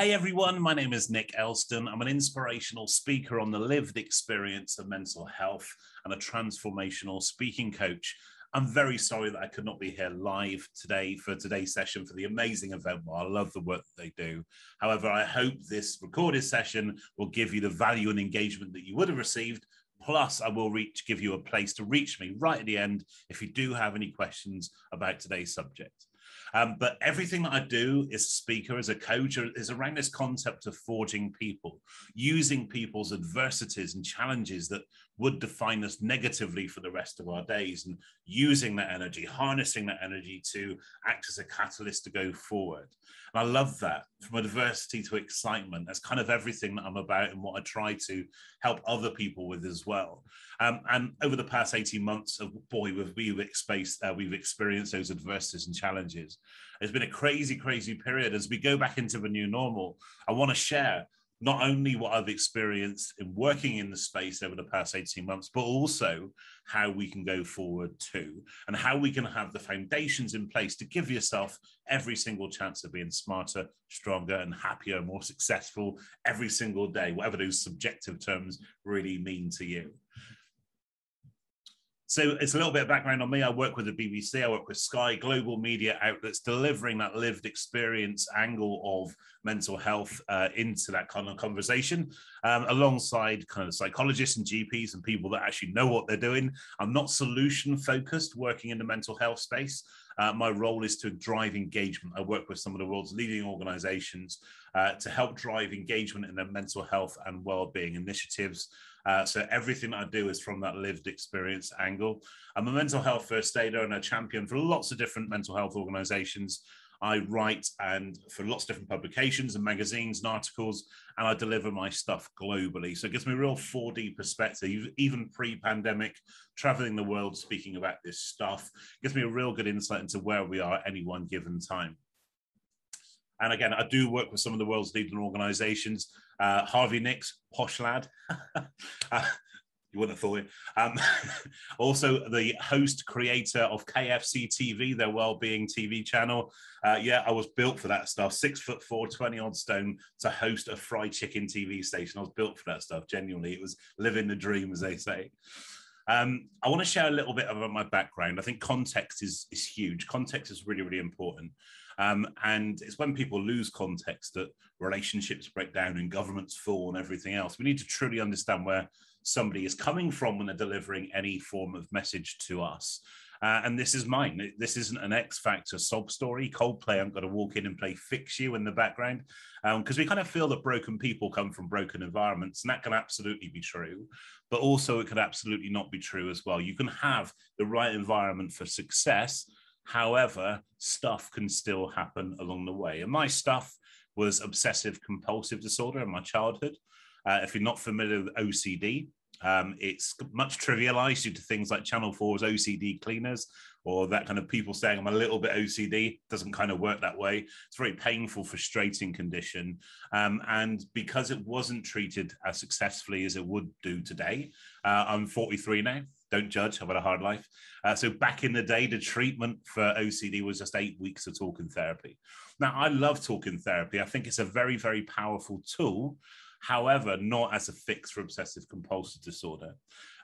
Hey everyone, my name is Nick Elston. I'm an inspirational speaker on the lived experience of mental health and a transformational speaking coach. I'm very sorry that I could not be here live today for today's session for the amazing event. Well, I love the work that they do. However, I hope this recorded session will give you the value and engagement that you would have received. Plus, I will reach give you a place to reach me right at the end if you do have any questions about today's subject. Um, but everything that I do as a speaker, as a coach, is around this concept of forging people, using people's adversities and challenges that would define us negatively for the rest of our days and using that energy, harnessing that energy to act as a catalyst to go forward. And I love that from adversity to excitement. That's kind of everything that I'm about and what I try to help other people with as well. Um, and over the past 18 months, of boy, we've, we've, uh, we've experienced those adversities and challenges. It's been a crazy, crazy period. As we go back into the new normal, I want to share not only what I've experienced in working in the space over the past 18 months, but also how we can go forward too, and how we can have the foundations in place to give yourself every single chance of being smarter, stronger, and happier, more successful every single day, whatever those subjective terms really mean to you. So it's a little bit of background on me. I work with the BBC, I work with Sky, global media outlets, delivering that lived experience angle of mental health uh, into that kind of conversation, um, alongside kind of psychologists and GPs and people that actually know what they're doing. I'm not solution focused working in the mental health space. Uh, my role is to drive engagement. I work with some of the world's leading organizations uh, to help drive engagement in their mental health and well-being initiatives. Uh, so everything I do is from that lived experience angle. I'm a mental health first aider and a champion for lots of different mental health organizations. I write and for lots of different publications and magazines and articles, and I deliver my stuff globally. So it gives me a real 4D perspective, even pre-pandemic, traveling the world, speaking about this stuff. Gives me a real good insight into where we are at any one given time. And again, I do work with some of the world's leading organizations. Uh, Harvey Nicks, posh lad. uh, you wouldn't have thought it. Um, also, the host creator of KFC TV, their well-being TV channel. Uh, yeah, I was built for that stuff. Six foot four, 20 odd stone to host a fried chicken TV station. I was built for that stuff. Genuinely, it was living the dream, as they say. Um, I want to share a little bit about my background. I think context is is huge. Context is really, really important. Um, and it's when people lose context that relationships break down and governments fall and everything else. We need to truly understand where somebody is coming from when they're delivering any form of message to us. Uh, and this is mine. This isn't an X Factor sob story. Coldplay, I'm going to walk in and play Fix You in the background because um, we kind of feel that broken people come from broken environments, and that can absolutely be true. But also, it could absolutely not be true as well. You can have the right environment for success. However, stuff can still happen along the way. And my stuff was obsessive compulsive disorder in my childhood. Uh, if you're not familiar with OCD, um, it's much trivialized due to things like Channel 4's OCD cleaners or that kind of people saying I'm a little bit OCD doesn't kind of work that way. It's a very painful, frustrating condition. Um, and because it wasn't treated as successfully as it would do today, uh, I'm 43 now. Don't judge, I've had a hard life. Uh, so back in the day, the treatment for OCD was just eight weeks of talking therapy. Now, I love talking therapy. I think it's a very, very powerful tool however, not as a fix for obsessive compulsive disorder.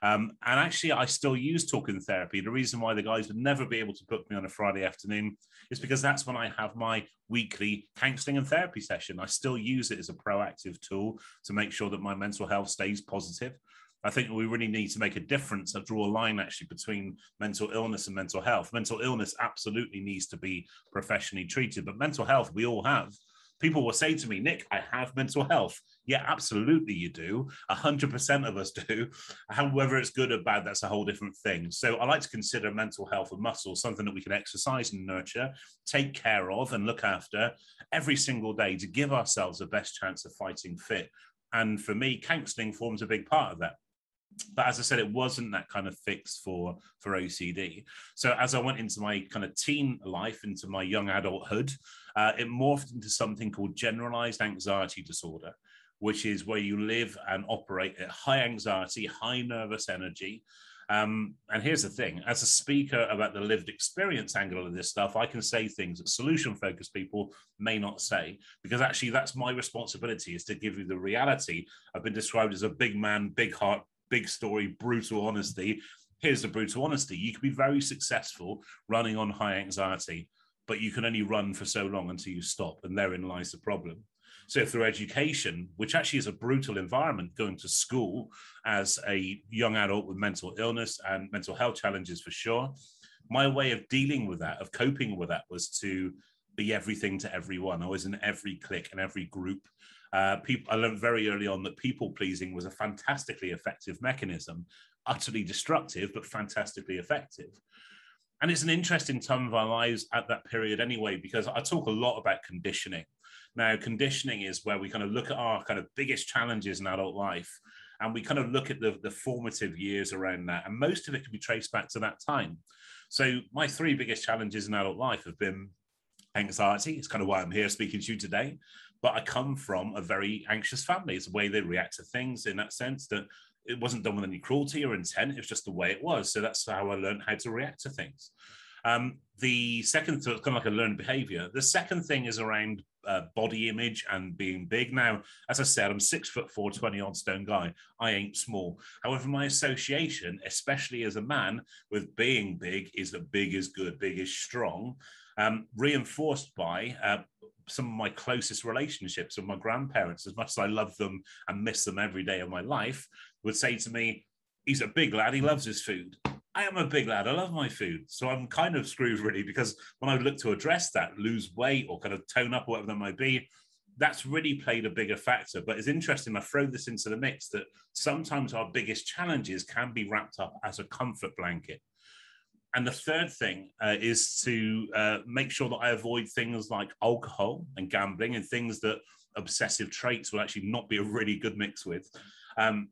Um, and actually, I still use talking therapy. The reason why the guys would never be able to book me on a Friday afternoon is because that's when I have my weekly counseling and therapy session. I still use it as a proactive tool to make sure that my mental health stays positive. I think we really need to make a difference and draw a line actually between mental illness and mental health. Mental illness absolutely needs to be professionally treated, but mental health we all have. People will say to me, Nick, I have mental health. Yeah, absolutely, you do. 100% of us do. However, it's good or bad, that's a whole different thing. So I like to consider mental health a muscle, something that we can exercise and nurture, take care of, and look after every single day to give ourselves the best chance of fighting fit. And for me, counseling forms a big part of that but as I said, it wasn't that kind of fix for for OCD. So as I went into my kind of teen life, into my young adulthood, uh, it morphed into something called generalized anxiety disorder, which is where you live and operate at high anxiety, high nervous energy. Um, and here's the thing as a speaker about the lived experience angle of this stuff, I can say things that solution focused people may not say, because actually that's my responsibility is to give you the reality. I've been described as a big man, big heart, big story, brutal honesty. Here's the brutal honesty. You can be very successful running on high anxiety, but you can only run for so long until you stop. And therein lies the problem. So through education, which actually is a brutal environment, going to school as a young adult with mental illness and mental health challenges for sure, my way of dealing with that, of coping with that, was to be everything to everyone. I was in every clique and every group. Uh, people, I learned very early on that people pleasing was a fantastically effective mechanism, utterly destructive, but fantastically effective. And it's an interesting time of our lives at that period anyway, because I talk a lot about conditioning. Now, conditioning is where we kind of look at our kind of biggest challenges in adult life and we kind of look at the, the formative years around that. And most of it can be traced back to that time. So, my three biggest challenges in adult life have been anxiety. It's kind of why I'm here speaking to you today. But I come from a very anxious family. It's the way they react to things in that sense that it wasn't done with any cruelty or intent. It was just the way it was. So that's how I learned how to react to things. Um, the second, so it's kind of like a learned behavior. The second thing is around uh, body image and being big. Now, as I said, I'm six foot four, 20 odd stone guy. I ain't small. However, my association, especially as a man, with being big is that big is good, big is strong, um, reinforced by uh, some of my closest relationships with my grandparents, as much as I love them and miss them every day of my life, would say to me, he's a big lad, he loves his food. I am a big lad. I love my food. So I'm kind of screwed really because when I look to address that, lose weight or kind of tone up whatever that might be, that's really played a bigger factor. But it's interesting, I throw this into the mix that sometimes our biggest challenges can be wrapped up as a comfort blanket. And the third thing uh, is to uh, make sure that I avoid things like alcohol and gambling and things that obsessive traits will actually not be a really good mix with. Um,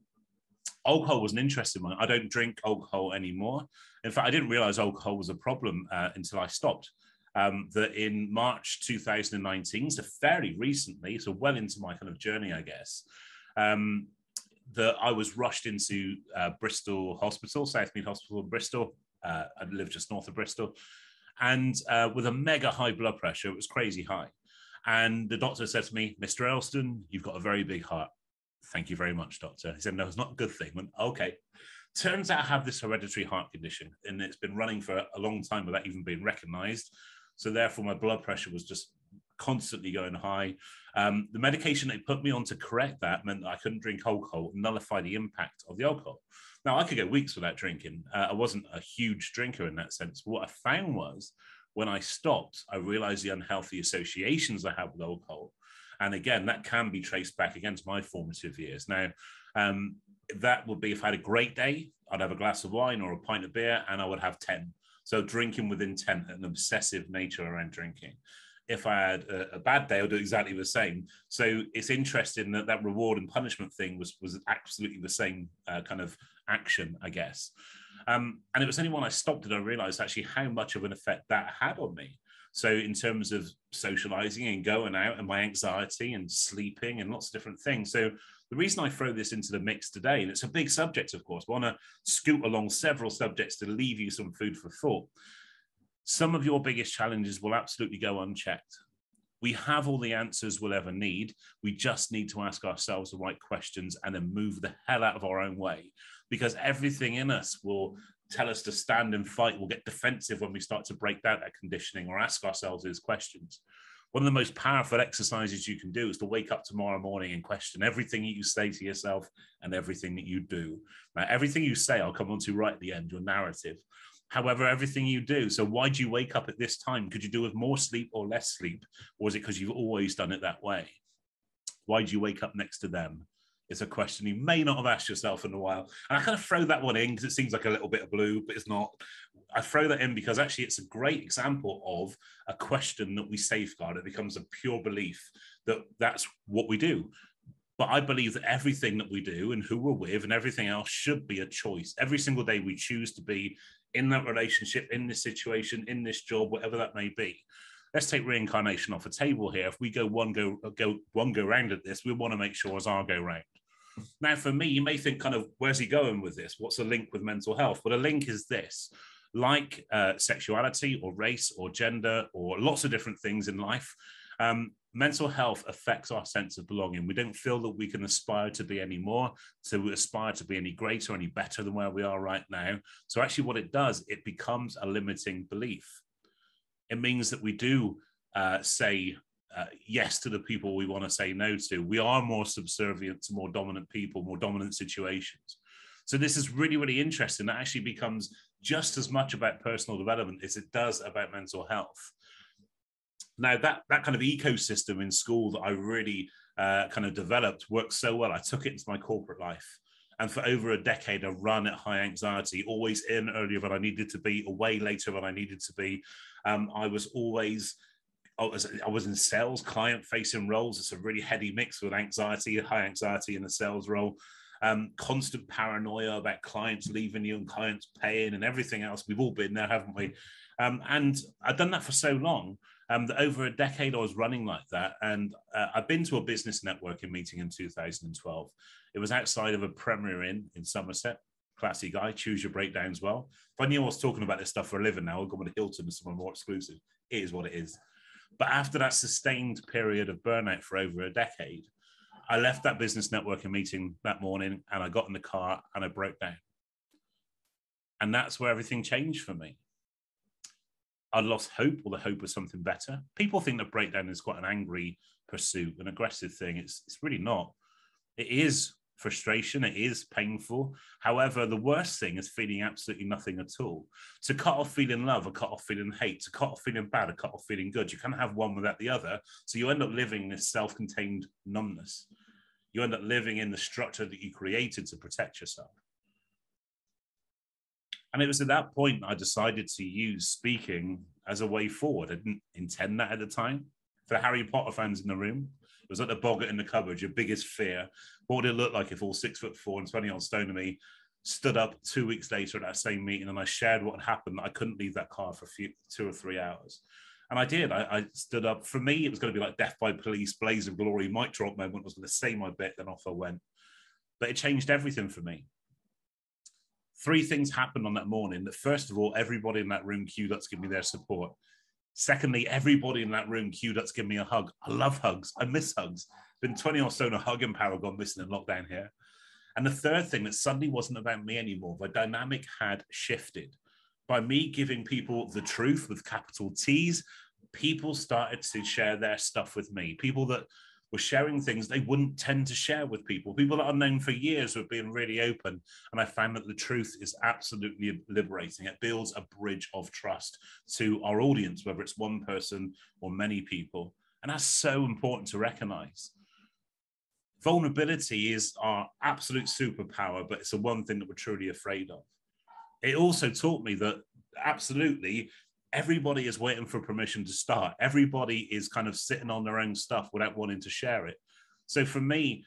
alcohol was an interesting one. I don't drink alcohol anymore. In fact, I didn't realize alcohol was a problem uh, until I stopped. Um, that in March 2019, so fairly recently, so well into my kind of journey, I guess, um, that I was rushed into uh, Bristol Hospital, Southmead Hospital in Bristol. Uh, I live just north of Bristol, and uh, with a mega high blood pressure, it was crazy high. And the doctor said to me, Mr. Elston, you've got a very big heart. Thank you very much, doctor. He said, No, it's not a good thing. Went, okay. Turns out I have this hereditary heart condition, and it's been running for a long time without even being recognized. So, therefore, my blood pressure was just constantly going high. Um, the medication they put me on to correct that meant that I couldn't drink alcohol, nullify the impact of the alcohol. Now, I could go weeks without drinking. Uh, I wasn't a huge drinker in that sense. What I found was when I stopped, I realized the unhealthy associations I had with alcohol and again, that can be traced back against my formative years. Now, um, that would be if I had a great day, I'd have a glass of wine or a pint of beer, and I would have 10. So drinking with intent, an obsessive nature around drinking. If I had a, a bad day, I'd do exactly the same. So it's interesting that that reward and punishment thing was was absolutely the same uh, kind of action, I guess. Um, and it was only when I stopped that I realized actually how much of an effect that had on me. So, in terms of socializing and going out and my anxiety and sleeping and lots of different things. So, the reason I throw this into the mix today, and it's a big subject, of course, I want to scoot along several subjects to leave you some food for thought. Some of your biggest challenges will absolutely go unchecked. We have all the answers we'll ever need. We just need to ask ourselves the right questions and then move the hell out of our own way because everything in us will tell us to stand and fight. We'll get defensive when we start to break down that conditioning or ask ourselves these questions. One of the most powerful exercises you can do is to wake up tomorrow morning and question everything that you say to yourself and everything that you do. Now, everything you say, I'll come on to right at the end, your narrative. However, everything you do. So, why do you wake up at this time? Could you do with more sleep or less sleep? Or is it because you've always done it that way? Why do you wake up next to them? It's a question you may not have asked yourself in a while. And I kind of throw that one in because it seems like a little bit of blue, but it's not. I throw that in because actually it's a great example of a question that we safeguard. It becomes a pure belief that that's what we do. But I believe that everything that we do and who we're with and everything else should be a choice. Every single day we choose to be in that relationship, in this situation, in this job, whatever that may be let's take reincarnation off the table here. If we go one go go one go round at this, we want to make sure as our go round. Now, for me, you may think, kind of, where's he going with this? What's the link with mental health? Well, the link is this like uh, sexuality or race or gender or lots of different things in life, um, mental health affects our sense of belonging. We don't feel that we can aspire to be any more, to aspire to be any greater, any better than where we are right now. So, actually, what it does, it becomes a limiting belief. It means that we do uh, say uh, yes to the people we want to say no to. We are more subservient to more dominant people, more dominant situations. So this is really, really interesting. That actually becomes just as much about personal development as it does about mental health. Now that that kind of ecosystem in school that I really uh, kind of developed worked so well. I took it into my corporate life. And for over a decade, I run at high anxiety, always in earlier than I needed to be, away later than I needed to be. Um, I was always I was, I was in sales, client facing roles. It's a really heady mix with anxiety, high anxiety in the sales role. Um, constant paranoia about clients leaving you and clients paying and everything else. We've all been there, haven't we? Um, and I've done that for so long um, over a decade I was running like that. And uh, I've been to a business networking meeting in 2012. It was outside of a Premier Inn in Somerset. Classy guy, choose your breakdowns well. If I knew I was talking about this stuff for a living now, I'd go to Hilton or somewhere more exclusive. It is what it is. But after that sustained period of burnout for over a decade, I left that business networking meeting that morning and I got in the car and I broke down. And that's where everything changed for me. I lost hope or the hope of something better. People think that breakdown is quite an angry pursuit, an aggressive thing. It's, it's really not. It is frustration, it is painful. However, the worst thing is feeling absolutely nothing at all. To cut off feeling love, or cut off feeling hate, to cut off feeling bad, or cut off feeling good. You can't have one without the other. So you end up living this self contained numbness. You end up living in the structure that you created to protect yourself. And it was at that point I decided to use speaking as a way forward. I didn't intend that at the time. For Harry Potter fans in the room, was like the boggart in the cupboard, your biggest fear. What would it look like if all six foot four and 20 odd stone of me stood up two weeks later at that same meeting and I shared what had happened? I couldn't leave that car for a few, two or three hours. And I did. I, I, stood up. For me, it was going to be like Death by Police, Blaze of Glory, mic drop moment. I was going to say my bit, then off I went. But it changed everything for me. Three things happened on that morning. That first of all, everybody in that room queued up to give me their support. Secondly, everybody in that room queued up to give me a hug. I love hugs. I miss hugs. Been 20 or so in a hug Paragon missing in lockdown here. And the third thing that suddenly wasn't about me anymore, the dynamic had shifted. By me giving people the truth with capital T's, people started to share their stuff with me. People that were sharing things they wouldn't tend to share with people. People that I've known for years were being really open. And I found that the truth is absolutely liberating. It builds a bridge of trust to our audience, whether it's one person or many people. And that's so important to recognize. Vulnerability is our absolute superpower, but it's the one thing that we're truly afraid of. It also taught me that absolutely everybody is waiting for permission to start. Everybody is kind of sitting on their own stuff without wanting to share it. So for me,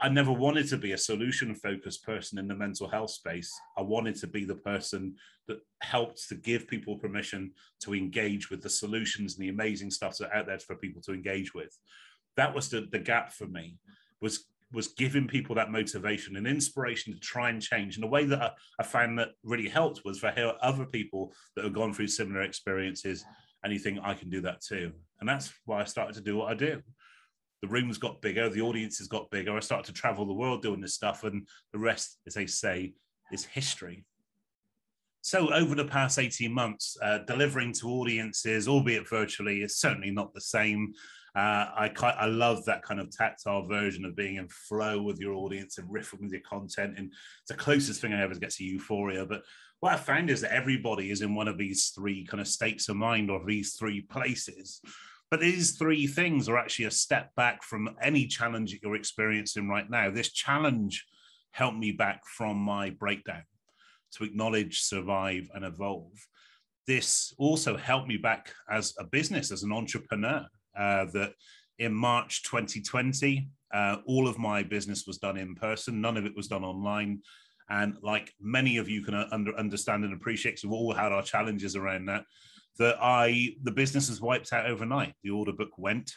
I never wanted to be a solution focused person in the mental health space. I wanted to be the person that helped to give people permission to engage with the solutions and the amazing stuff that out there for people to engage with. That was the, the gap for me was was giving people that motivation and inspiration to try and change. And the way that I, I found that really helped was for hear other people that have gone through similar experiences and you think I can do that too. And that's why I started to do what I do. The rooms got bigger, the audiences got bigger. I started to travel the world doing this stuff, and the rest, as they say, is history. So, over the past 18 months, uh, delivering to audiences, albeit virtually, is certainly not the same. Uh, I I love that kind of tactile version of being in flow with your audience and riffing with your content, and it's the closest thing I ever get to euphoria. But what I found is that everybody is in one of these three kind of states of mind or these three places. But these three things are actually a step back from any challenge that you're experiencing right now. This challenge helped me back from my breakdown to acknowledge, survive, and evolve. This also helped me back as a business, as an entrepreneur uh, that in March 2020, uh, all of my business was done in person. None of it was done online. And like many of you can under, understand and appreciate, we've all had our challenges around that. That I the business was wiped out overnight. The order book went,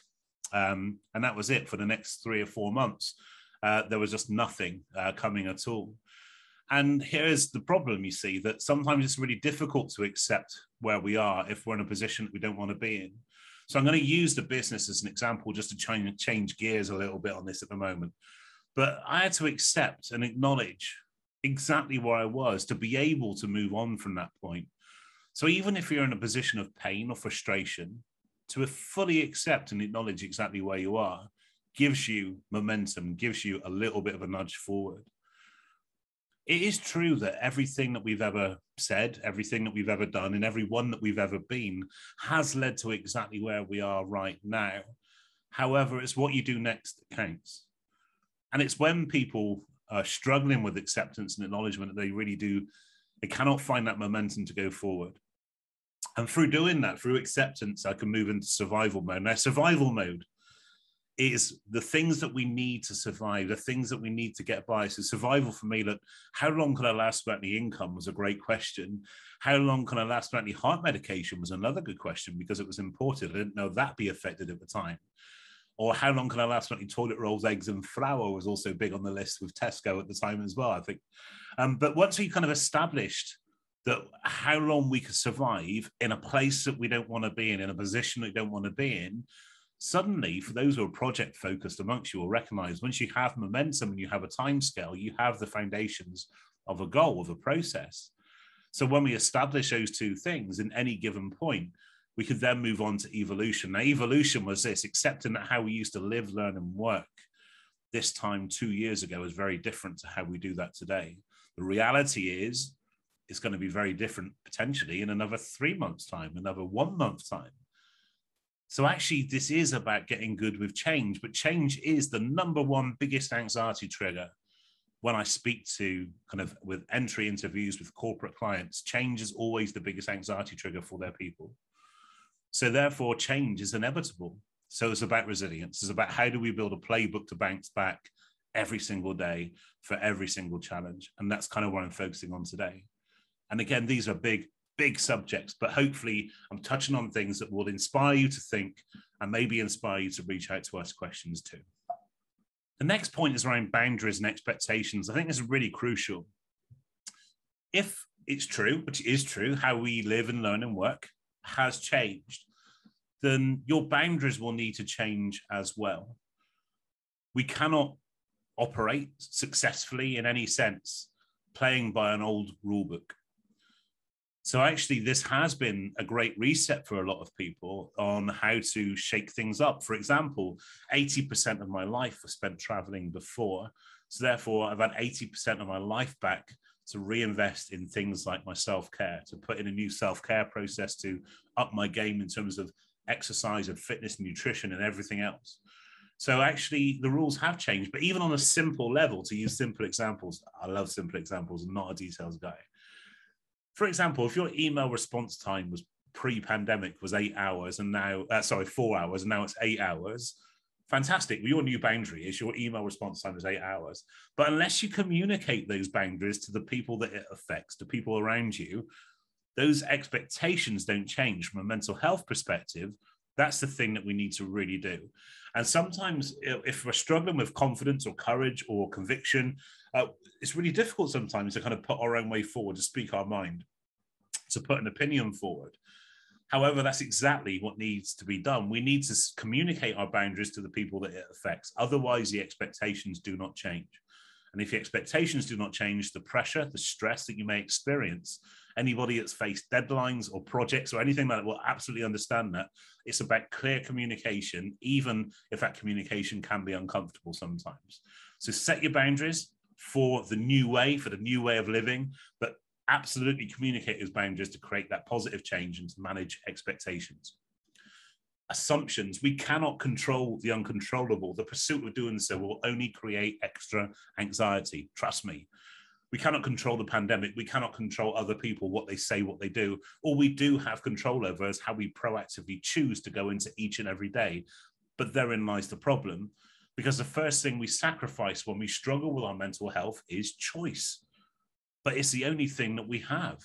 um, and that was it for the next three or four months. uh, there was just nothing uh, coming at all. And here's the problem you see that sometimes it's really difficult to accept where we are if we're in a position that we don't want to be in. So I'm going to use the business as an example just to change, change gears a little bit on this at the moment. But I had to accept and acknowledge exactly where I was to be able to move on from that point. So even if you're in a position of pain or frustration, to fully accept and acknowledge exactly where you are gives you momentum, gives you a little bit of a nudge forward it is true that everything that we've ever said, everything that we've ever done, and every one that we've ever been has led to exactly where we are right now. However, it's what you do next that counts. And it's when people are struggling with acceptance and acknowledgement that they really do, they cannot find that momentum to go forward. And through doing that, through acceptance, I can move into survival mode. Now, survival mode is the things that we need to survive, the things that we need to get by. So survival for me, look, how long can I last without any income was a great question. How long can I last without any heart medication was another good question because it was imported. I didn't know that be affected at the time. Or how long can I last without any toilet rolls, eggs, and flour was also big on the list with Tesco at the time as well, I think. Um, but once we kind of established that how long we could survive in a place that we don't want to be in, in a position that we don't want to be in, suddenly, for those who are project focused amongst you, will recognize once you have momentum and you have a time scale, you have the foundations of a goal, of a process. So when we establish those two things in any given point, we could then move on to evolution. Now, evolution was this accepting that how we used to live, learn, and work this time two years ago is very different to how we do that today. The reality is, it's going to be very different potentially in another three months' time, another one month time. So actually, this is about getting good with change, but change is the number one biggest anxiety trigger when I speak to kind of with entry interviews with corporate clients. Change is always the biggest anxiety trigger for their people. So therefore, change is inevitable. So it's about resilience. It's about how do we build a playbook to bounce back every single day for every single challenge, and that's kind of what I'm focusing on today. And again, these are big big subjects, but hopefully I'm touching on things that will inspire you to think and maybe inspire you to reach out to us questions too. The next point is around boundaries and expectations. I think this is really crucial. If it's true, which is true, how we live and learn and work has changed, then your boundaries will need to change as well. We cannot operate successfully in any sense playing by an old rule book. So actually, this has been a great reset for a lot of people on how to shake things up. For example, 80% of my life was spent traveling before. So therefore, I've had 80% of my life back to reinvest in things like my self-care, to put in a new self-care process to up my game in terms of exercise and fitness, and nutrition, and everything else. So actually, the rules have changed. But even on a simple level, to use simple examples, I love simple examples. I'm not a details guy for example, if your email response time was pre-pandemic was eight hours and now uh, sorry four hours and now it's eight hours fantastic. Well, your new boundary is your email response time is eight hours. But unless you communicate those boundaries to the people that it affects to people around you those expectations don't change from a mental health perspective that's the thing that we need to really do and sometimes if we're struggling with confidence or courage or conviction uh, it's really difficult sometimes to kind of put our own way forward, to speak our mind, to put an opinion forward. However, that's exactly what needs to be done. We need to communicate our boundaries to the people that it affects. Otherwise, the expectations do not change. And if the expectations do not change, the pressure, the stress that you may experience, anybody that's faced deadlines or projects or anything like that will absolutely understand that. It's about clear communication, even if that communication can be uncomfortable sometimes. So set your boundaries, for the new way, for the new way of living, but absolutely communicate those boundaries to create that positive change and to manage expectations. Assumptions, we cannot control the uncontrollable. The pursuit of doing so will only create extra anxiety. Trust me. We cannot control the pandemic. We cannot control other people, what they say, what they do. All we do have control over is how we proactively choose to go into each and every day. But therein lies the problem because the first thing we sacrifice when we struggle with our mental health is choice. But it's the only thing that we have.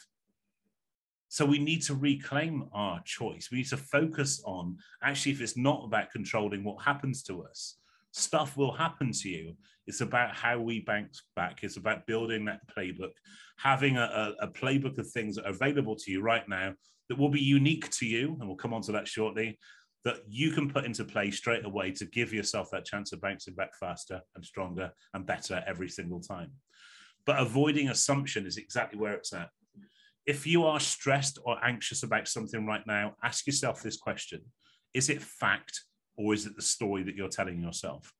So we need to reclaim our choice. We need to focus on actually, if it's not about controlling what happens to us. Stuff will happen to you. It's about how we bounce back. It's about building that playbook, having a, a, playbook of things that are available to you right now that will be unique to you, and we'll come on to that shortly, that you can put into play straight away to give yourself that chance of bouncing back faster and stronger and better every single time. But avoiding assumption is exactly where it's at. If you are stressed or anxious about something right now, ask yourself this question Is it fact or is it the story that you're telling yourself?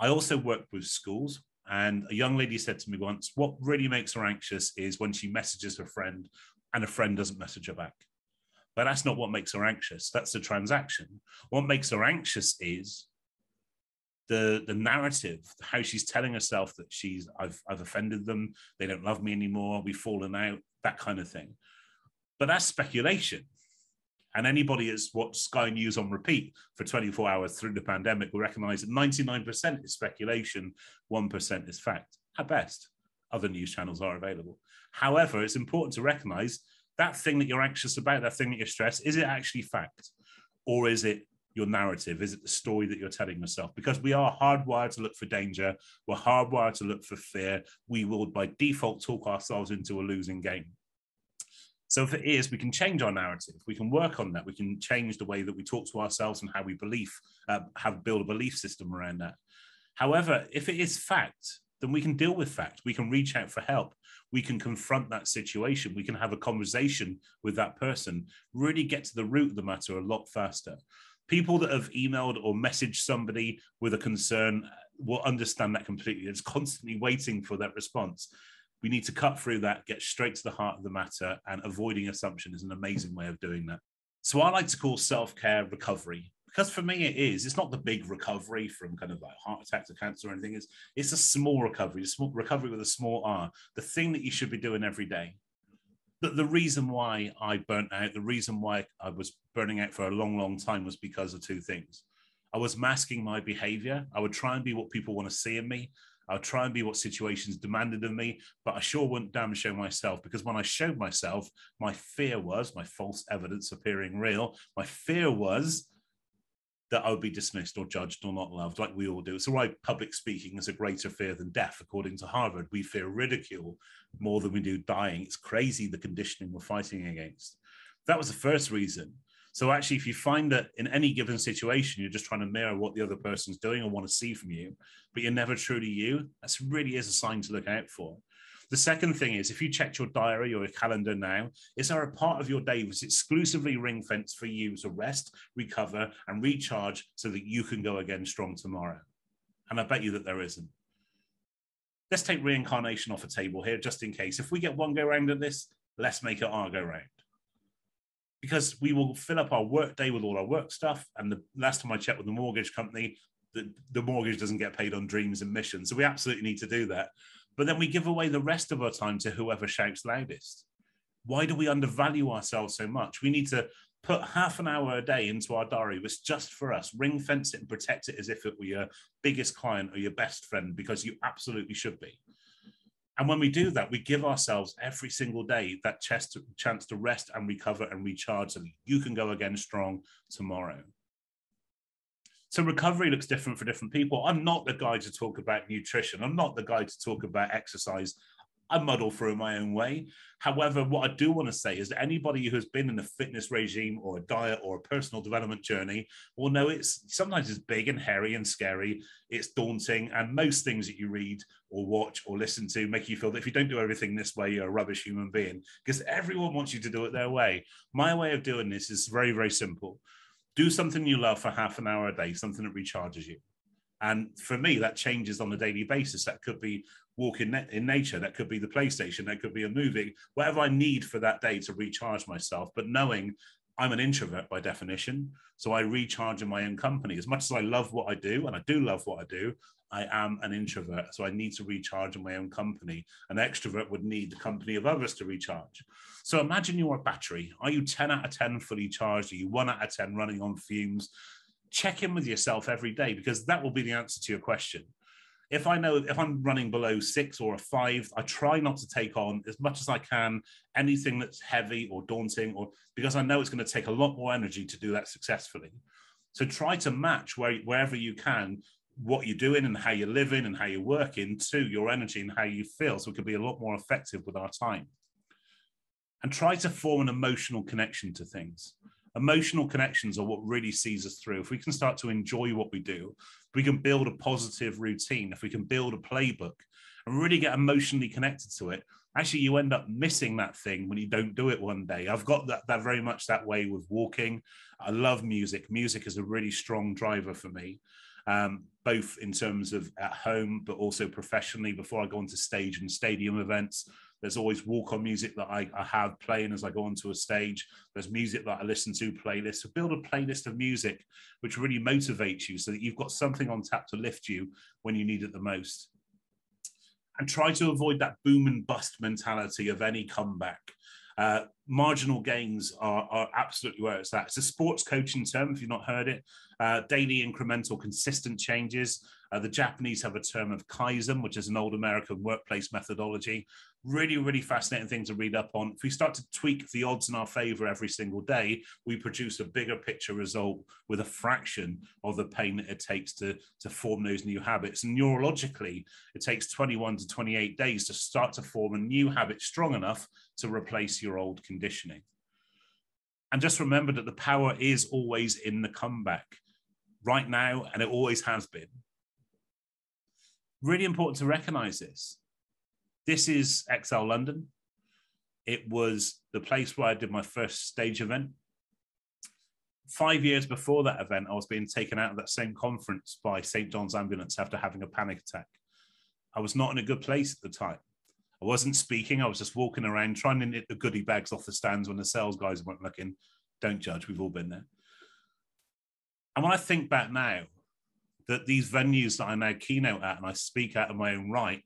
I also work with schools, and a young lady said to me once, What really makes her anxious is when she messages her friend and a friend doesn't message her back. But that's not what makes her anxious. That's the transaction. What makes her anxious is the the narrative, how she's telling herself that she's I've I've offended them, they don't love me anymore, we've fallen out, that kind of thing. But that's speculation. And anybody that's watched Sky News on repeat for 24 hours through the pandemic will recognize that 99% is speculation, 1% is fact. At best, other news channels are available. However, it's important to recognize that thing that you're anxious about, that thing that you're stressed, is it actually fact? Or is it your narrative? Is it the story that you're telling yourself? Because we are hardwired to look for danger. We're hardwired to look for fear. We will, by default, talk ourselves into a losing game. So if it is, we can change our narrative. We can work on that. We can change the way that we talk to ourselves and how we believe, uh, have build a belief system around that. However, if it is fact, then we can deal with fact. We can reach out for help. We can confront that situation. We can have a conversation with that person, really get to the root of the matter a lot faster. People that have emailed or messaged somebody with a concern will understand that completely. It's constantly waiting for that response. We need to cut through that, get straight to the heart of the matter, and avoiding assumption is an amazing way of doing that. So I like to call self care recovery because for me it is it's not the big recovery from kind of like heart attack to cancer or anything it's it's a small recovery a small recovery with a small r the thing that you should be doing every day. The, the reason why i burnt out the reason why i was burning out for a long long time was because of two things. I was masking my behavior. I would try and be what people want to see in me I would try and be what situations demanded of me, but I sure wouldn't damn show myself because when I showed myself, my fear was my false evidence appearing real. My fear was that I would be dismissed or judged or not loved, like we all do. It's right, public speaking is a greater fear than death, according to Harvard. We fear ridicule more than we do dying. It's crazy the conditioning we're fighting against. That was the first reason. So, actually, if you find that in any given situation, you're just trying to mirror what the other person's doing or want to see from you, but you're never truly you, that really is a sign to look out for. The second thing is if you check your diary or your calendar now, is there a part of your day that's exclusively ring fenced for you to rest, recover, and recharge so that you can go again strong tomorrow? And I bet you that there isn't. Let's take reincarnation off a table here just in case. If we get one go round at this, let's make it our go round. Because we will fill up our work day with all our work stuff. And the last time I checked with the mortgage company, the, the mortgage doesn't get paid on dreams and missions. So we absolutely need to do that but then we give away the rest of our time to whoever shouts loudest. Why do we undervalue ourselves so much? We need to put half an hour a day into our diary was just for us ring fence it and protect it as if it were your biggest client or your best friend because you absolutely should be and when we do that we give ourselves every single day that to, chance to rest and recover and recharge so you can go again strong tomorrow so recovery looks different for different people. I'm not the guy to talk about nutrition. I'm not the guy to talk about exercise. I muddle through my own way. However, what I do want to say is that anybody who has been in a fitness regime or a diet or a personal development journey will know it's sometimes it's big and hairy and scary. It's daunting, and most things that you read or watch or listen to make you feel that if you don't do everything this way, you're a rubbish human being because everyone wants you to do it their way. My way of doing this is very, very simple do something you love for half an hour a day, something that recharges you. And for me, that changes on a daily basis. That could be walking in nature, that could be the PlayStation, that could be a movie, whatever I need for that day to recharge myself. But knowing I'm an introvert by definition, so I recharge in my own company. As much as I love what I do, and I do love what I do, I am an introvert, so I need to recharge in my own company. An extrovert would need the company of others to recharge. So imagine you're a battery. Are you 10 out of 10 fully charged? Are you 1 out of 10 running on fumes? Check in with yourself every day because that will be the answer to your question. If I know if I'm running below six or a five, I try not to take on as much as I can anything that's heavy or daunting, or because I know it's going to take a lot more energy to do that successfully. So try to match where, wherever you can what you're doing and how you're living and how you're working to your energy and how you feel. So we can be a lot more effective with our time. And try to form an emotional connection to things. Emotional connections are what really sees us through. If we can start to enjoy what we do, we can build a positive routine, if we can build a playbook and really get emotionally connected to it, actually you end up missing that thing when you don't do it one day. I've got that, that very much that way with walking. I love music. Music is a really strong driver for me um, both in terms of at home, but also professionally. Before I go onto stage and stadium events, there's always walk on music that I, I, have playing as I go onto a stage. There's music that I listen to, playlists. So build a playlist of music which really motivates you so that you've got something on tap to lift you when you need it the most. And try to avoid that boom and bust mentality of any comeback. Uh, marginal gains are, are, absolutely where it's at. It's a sports coaching term, if you've not heard it. Uh, daily incremental, consistent changes. Uh, the Japanese have a term of Kaizen, which is an old American workplace methodology. Really, really fascinating thing to read up on. If we start to tweak the odds in our favor every single day, we produce a bigger picture result with a fraction of the pain that it takes to, to form those new habits. And neurologically, it takes 21 to 28 days to start to form a new habit strong enough to replace your old conditioning. And just remember that the power is always in the comeback right now, and it always has been. Really important to recognize this. This is Excel London. It was the place where I did my first stage event. Five years before that event, I was being taken out of that same conference by St. John's Ambulance after having a panic attack. I was not in a good place at the time. I wasn't speaking. I was just walking around trying to knit the goodie bags off the stands when the sales guys weren't looking. Don't judge. We've all been there. And when I think back now, that these venues that I now keynote at and I speak at in my own right,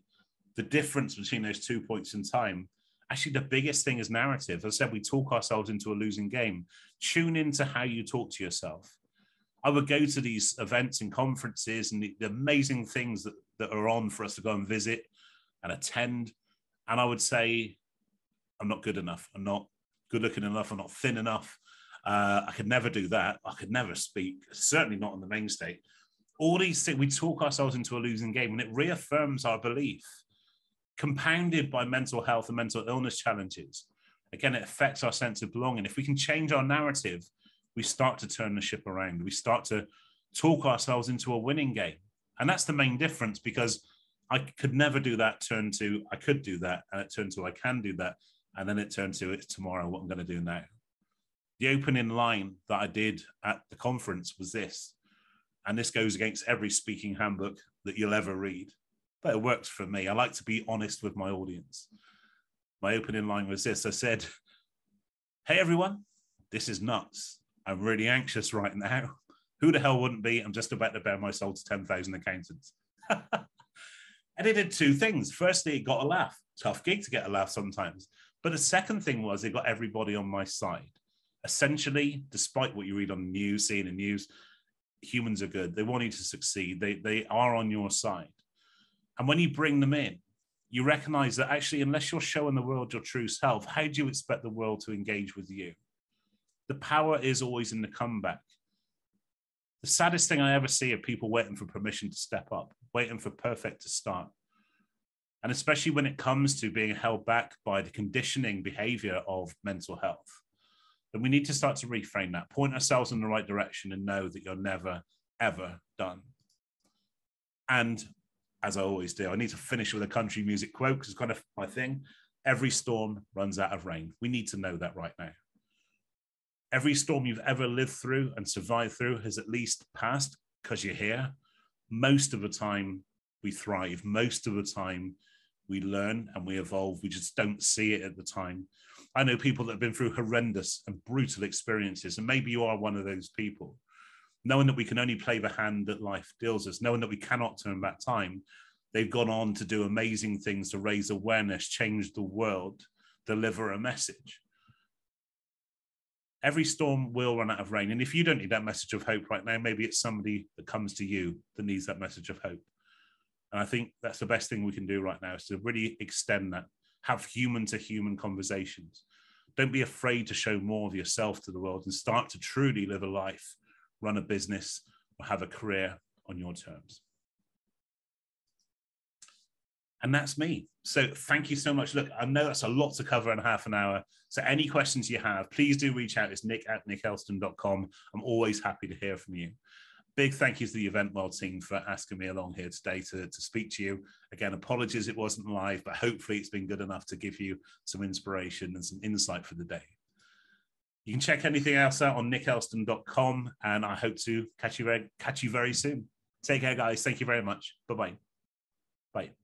the difference between those two points in time, actually the biggest thing is narrative. As I said, we talk ourselves into a losing game. Tune into how you talk to yourself. I would go to these events and conferences and the, the amazing things that, that are on for us to go and visit and attend. And I would say, I'm not good enough. I'm not good looking enough. I'm not thin enough. Uh, I could never do that. I could never speak, certainly not on the main stage. All these things, we talk ourselves into a losing game and it reaffirms our belief, compounded by mental health and mental illness challenges. Again, it affects our sense of belonging. If we can change our narrative, we start to turn the ship around. We start to talk ourselves into a winning game. And that's the main difference because I could never do that, turn to I could do that, and it turned to I can do that. And then it turned to it's tomorrow, what I'm going to do now the opening line that I did at the conference was this, and this goes against every speaking handbook that you'll ever read, but it works for me. I like to be honest with my audience. My opening line was this I said, Hey everyone, this is nuts. I'm really anxious right now. Who the hell wouldn't be? I'm just about to bear my soul to 10,000 accountants. and it did two things. Firstly, it got a laugh. Tough gig to get a laugh sometimes. But the second thing was it got everybody on my side essentially, despite what you read on the news, seeing the news, humans are good. They want you to succeed. They they are on your side. And when you bring them in, you recognize that actually, unless you're showing the world your true self, how do you expect the world to engage with you? The power is always in the comeback. The saddest thing I ever see are people waiting for permission to step up, waiting for perfect to start. And especially when it comes to being held back by the conditioning behavior of mental health then we need to start to reframe that, point ourselves in the right direction, and know that you're never, ever done. And as I always do, I need to finish with a country music quote because it's kind of my thing. Every storm runs out of rain. We need to know that right now. Every storm you've ever lived through and survived through has at least passed because you're here. Most of the time, we thrive. Most of the time, we learn and we evolve. We just don't see it at the time. I know people that have been through horrendous and brutal experiences, and maybe you are one of those people. Knowing that we can only play the hand that life deals us, knowing that we cannot turn back time, they've gone on to do amazing things to raise awareness, change the world, deliver a message. Every storm will run out of rain. And if you don't need that message of hope right now, maybe it's somebody that comes to you that needs that message of hope. And I think that's the best thing we can do right now is to really extend that have human to human conversations. Don't be afraid to show more of yourself to the world and start to truly live a life run a business, or have a career on your terms. And that's me. So thank you so much. Look, I know that's a lot to cover in half an hour. So any questions you have, please do reach out. It's nick at nickelston.com. I'm always happy to hear from you. Big thank you to the Event World team for asking me along here today to, to speak to you. Again, apologies it wasn't live, but hopefully it's been good enough to give you some inspiration and some insight for the day. You can check anything else out on nickelston.com, and I hope to catch you, very, catch you very soon. Take care, guys. Thank you very much. Bye-bye. Bye.